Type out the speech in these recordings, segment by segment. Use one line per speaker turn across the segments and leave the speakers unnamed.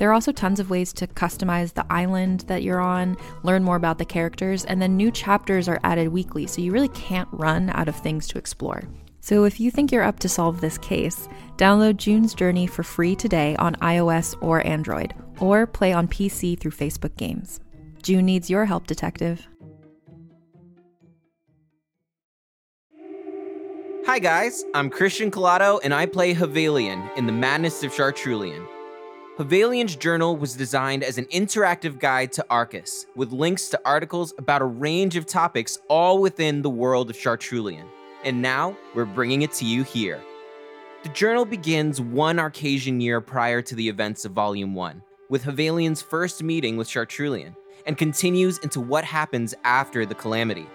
There are also tons of ways to customize the island that you're on, learn more about the characters, and then new chapters are added weekly, so you really can't run out of things to explore. So if you think you're up to solve this case, download June's Journey for free today on iOS or Android, or play on PC through Facebook Games. June needs your help, detective.
Hi guys, I'm Christian Collado and I play Havelion in The Madness of Chartrulean. Havelion's journal was designed as an interactive guide to Arcus, with links to articles about a range of topics all within the world of Chartrulean. And now, we're bringing it to you here. The journal begins one Arcasian year prior to the events of Volume 1, with Havelion's first meeting with Chartrulean, and continues into what happens after the calamity.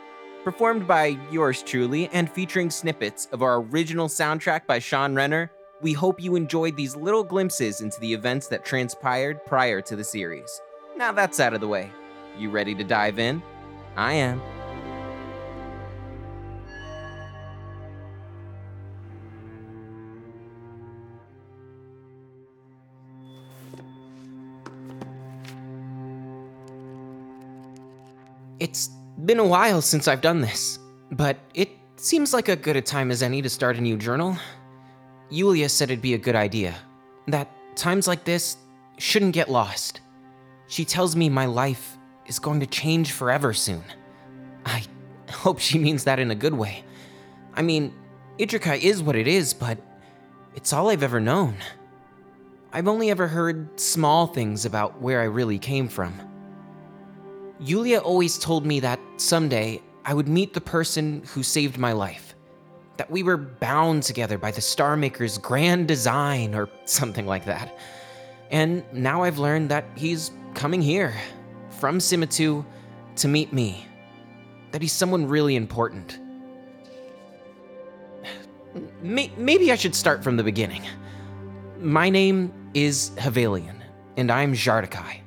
Performed by yours truly and featuring snippets of our original soundtrack by Sean Renner, we hope you enjoyed these little glimpses into the events that transpired prior to the series. Now that's out of the way. You ready to dive in? I am. It's been a while since I've done this, but it seems like a good a time as any to start a new journal. Yulia said it'd be a good idea. That times like this shouldn't get lost. She tells me my life is going to change forever soon. I hope she means that in a good way. I mean, Idrika is what it is, but it's all I've ever known. I've only ever heard small things about where I really came from. Yulia always told me that someday I would meet the person who saved my life that we were bound together by the Star Maker's grand design or something like that. And now I've learned that he's coming here, from Simatu, to meet me. That he's someone really important. Maybe I should start from the beginning. My name is Havelion, and I'm Jardakai.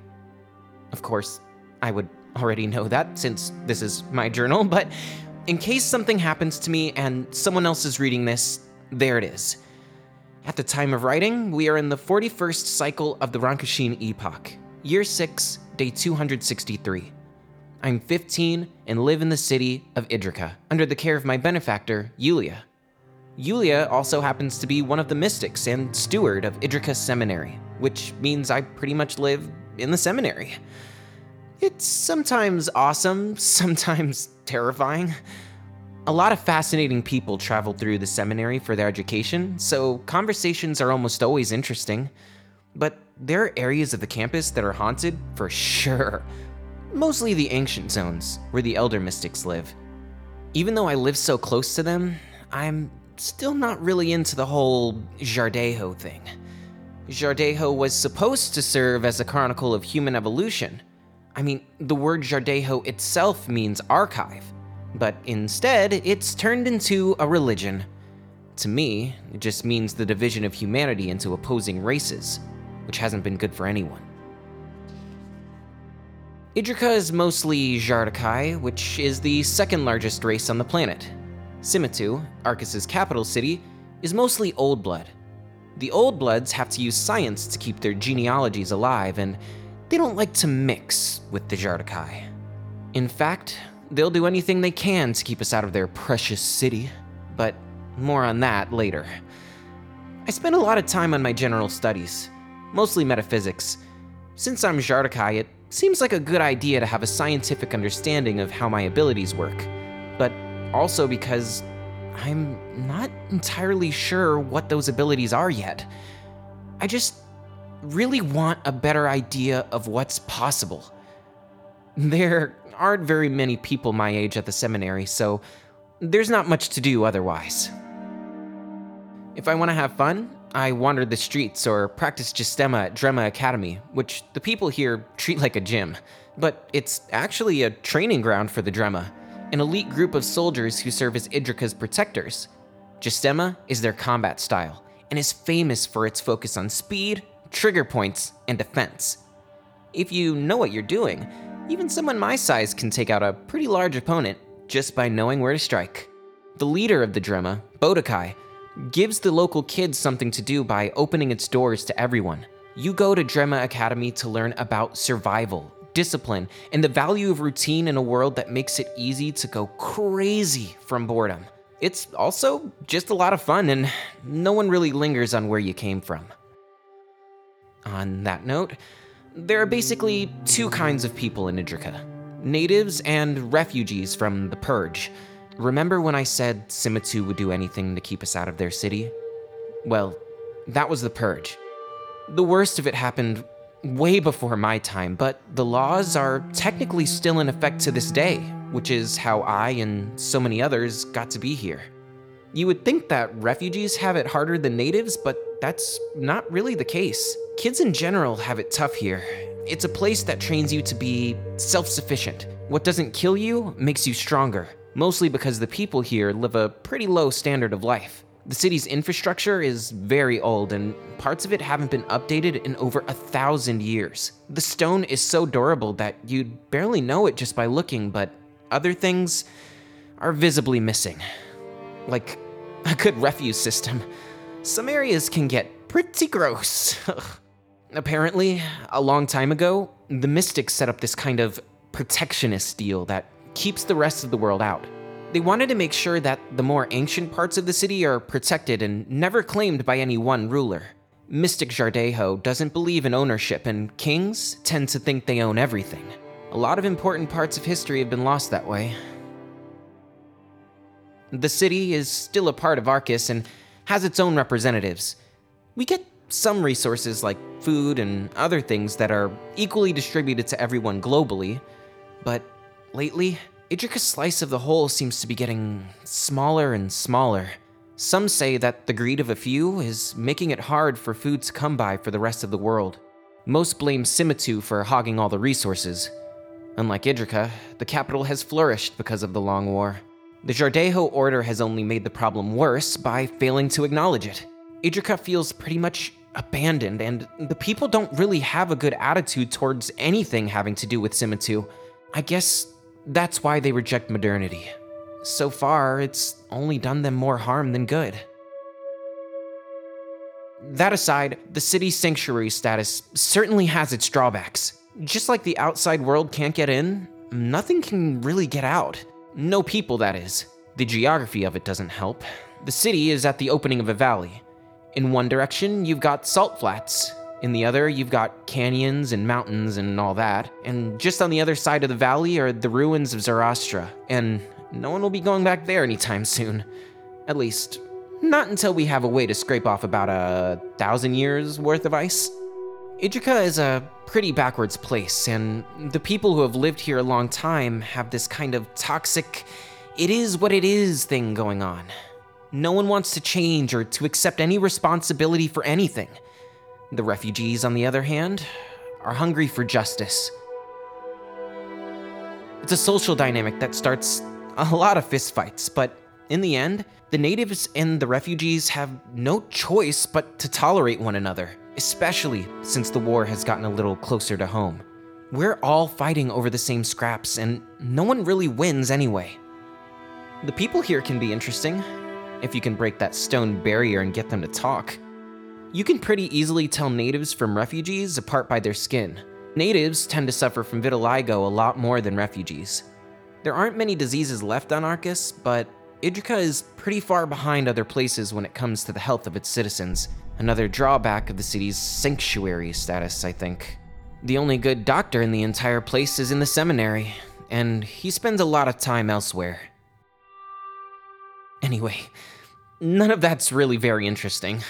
Of course, I would already know that since this is my journal, but in case something happens to me and someone else is reading this, there it is. At the time of writing, we are in the 41st cycle of the Rankashin epoch, year 6, day 263. I'm 15 and live in the city of Idrika, under the care of my benefactor, Yulia. Yulia also happens to be one of the mystics and steward of Idrika Seminary, which means I pretty much live in the seminary. It's sometimes awesome, sometimes terrifying. A lot of fascinating people travel through the seminary for their education, so conversations are almost always interesting. But there are areas of the campus that are haunted for sure. Mostly the ancient zones, where the elder mystics live. Even though I live so close to them, I'm still not really into the whole Jardejo thing. Jardejo was supposed to serve as a chronicle of human evolution, I mean, the word Jardejo itself means archive, but instead, it's turned into a religion. To me, it just means the division of humanity into opposing races, which hasn't been good for anyone. Idrika is mostly Jardakai, which is the second largest race on the planet. Simatu, Arcus's capital city, is mostly Old Blood. The Old Bloods have to use science to keep their genealogies alive, and they don't like to mix with the Jardakai. In fact, they'll do anything they can to keep us out of their precious city, but more on that later. I spend a lot of time on my general studies, mostly metaphysics. Since I'm Jardakai, it seems like a good idea to have a scientific understanding of how my abilities work, but also because I'm not entirely sure what those abilities are yet. I just really want a better idea of what's possible. There aren't very many people my age at the seminary, so there's not much to do otherwise. If I want to have fun, I wander the streets or practice Justema at Drema Academy, which the people here treat like a gym. But it's actually a training ground for the Drema, an elite group of soldiers who serve as Idrica's protectors. Justema is their combat style and is famous for its focus on speed, trigger points, and defense. If you know what you're doing, even someone my size can take out a pretty large opponent just by knowing where to strike. The leader of the Drema, Bodokai, gives the local kids something to do by opening its doors to everyone. You go to Drema Academy to learn about survival, discipline, and the value of routine in a world that makes it easy to go crazy from boredom. It's also just a lot of fun, and no one really lingers on where you came from. On that note, there are basically two kinds of people in Idrica natives and refugees from the Purge. Remember when I said Simitu would do anything to keep us out of their city? Well, that was the Purge. The worst of it happened way before my time, but the laws are technically still in effect to this day, which is how I and so many others got to be here. You would think that refugees have it harder than natives, but that's not really the case. Kids in general have it tough here. It's a place that trains you to be self sufficient. What doesn't kill you makes you stronger, mostly because the people here live a pretty low standard of life. The city's infrastructure is very old, and parts of it haven't been updated in over a thousand years. The stone is so durable that you'd barely know it just by looking, but other things are visibly missing. Like a good refuse system. Some areas can get pretty gross. Apparently, a long time ago, the Mystics set up this kind of protectionist deal that keeps the rest of the world out. They wanted to make sure that the more ancient parts of the city are protected and never claimed by any one ruler. Mystic Jardejo doesn't believe in ownership, and kings tend to think they own everything. A lot of important parts of history have been lost that way. The city is still a part of Arcus and has its own representatives. We get some resources like food and other things that are equally distributed to everyone globally, but lately, Idrica's slice of the whole seems to be getting smaller and smaller. Some say that the greed of a few is making it hard for food to come by for the rest of the world. Most blame Simitu for hogging all the resources. Unlike Idrica, the capital has flourished because of the Long War. The Jardejo Order has only made the problem worse by failing to acknowledge it. Idrica feels pretty much abandoned, and the people don't really have a good attitude towards anything having to do with Simitu. I guess that's why they reject modernity. So far, it's only done them more harm than good. That aside, the city's sanctuary status certainly has its drawbacks. Just like the outside world can't get in, nothing can really get out. No people, that is. The geography of it doesn't help. The city is at the opening of a valley. In one direction, you've got salt flats, in the other, you've got canyons and mountains and all that. And just on the other side of the valley are the ruins of Zoroastra, and no one will be going back there anytime soon. At least, not until we have a way to scrape off about a thousand years worth of ice. Idrica is a pretty backwards place, and the people who have lived here a long time have this kind of toxic, it is what it is thing going on. No one wants to change or to accept any responsibility for anything. The refugees, on the other hand, are hungry for justice. It's a social dynamic that starts a lot of fistfights, but in the end, the natives and the refugees have no choice but to tolerate one another, especially since the war has gotten a little closer to home. We're all fighting over the same scraps, and no one really wins anyway. The people here can be interesting, if you can break that stone barrier and get them to talk. You can pretty easily tell natives from refugees apart by their skin. Natives tend to suffer from vitiligo a lot more than refugees. There aren't many diseases left on Arcus, but Idrica is pretty far behind other places when it comes to the health of its citizens. Another drawback of the city's sanctuary status, I think. The only good doctor in the entire place is in the seminary, and he spends a lot of time elsewhere. Anyway, none of that's really very interesting.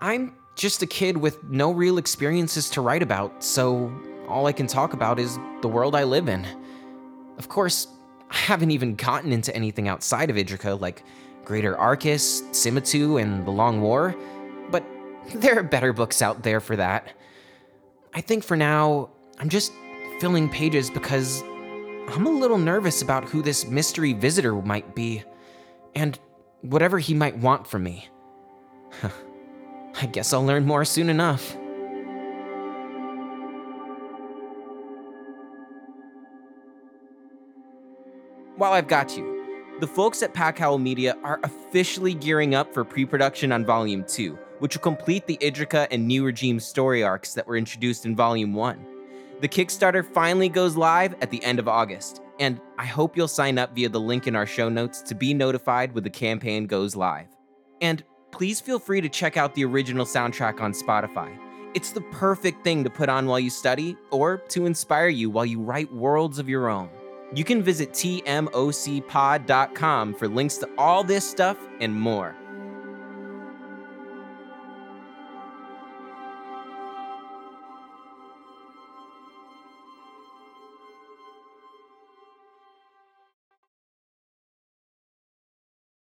I'm just a kid with no real experiences to write about, so all I can talk about is the world I live in. Of course, I haven't even gotten into anything outside of Idrica, like Greater Arcus, Simatu, and The Long War, there are better books out there for that. I think for now, I'm just filling pages because I'm a little nervous about who this mystery visitor might be, and whatever he might want from me. I guess I'll learn more soon enough. While I've got you, the folks at Pack Media are officially gearing up for pre production on Volume 2, which will complete the Idrica and New Regime story arcs that were introduced in Volume 1. The Kickstarter finally goes live at the end of August, and I hope you'll sign up via the link in our show notes to be notified when the campaign goes live. And please feel free to check out the original soundtrack on Spotify. It's the perfect thing to put on while you study or to inspire you while you write worlds of your own. You can visit tmocpod.com for links to all this stuff and more.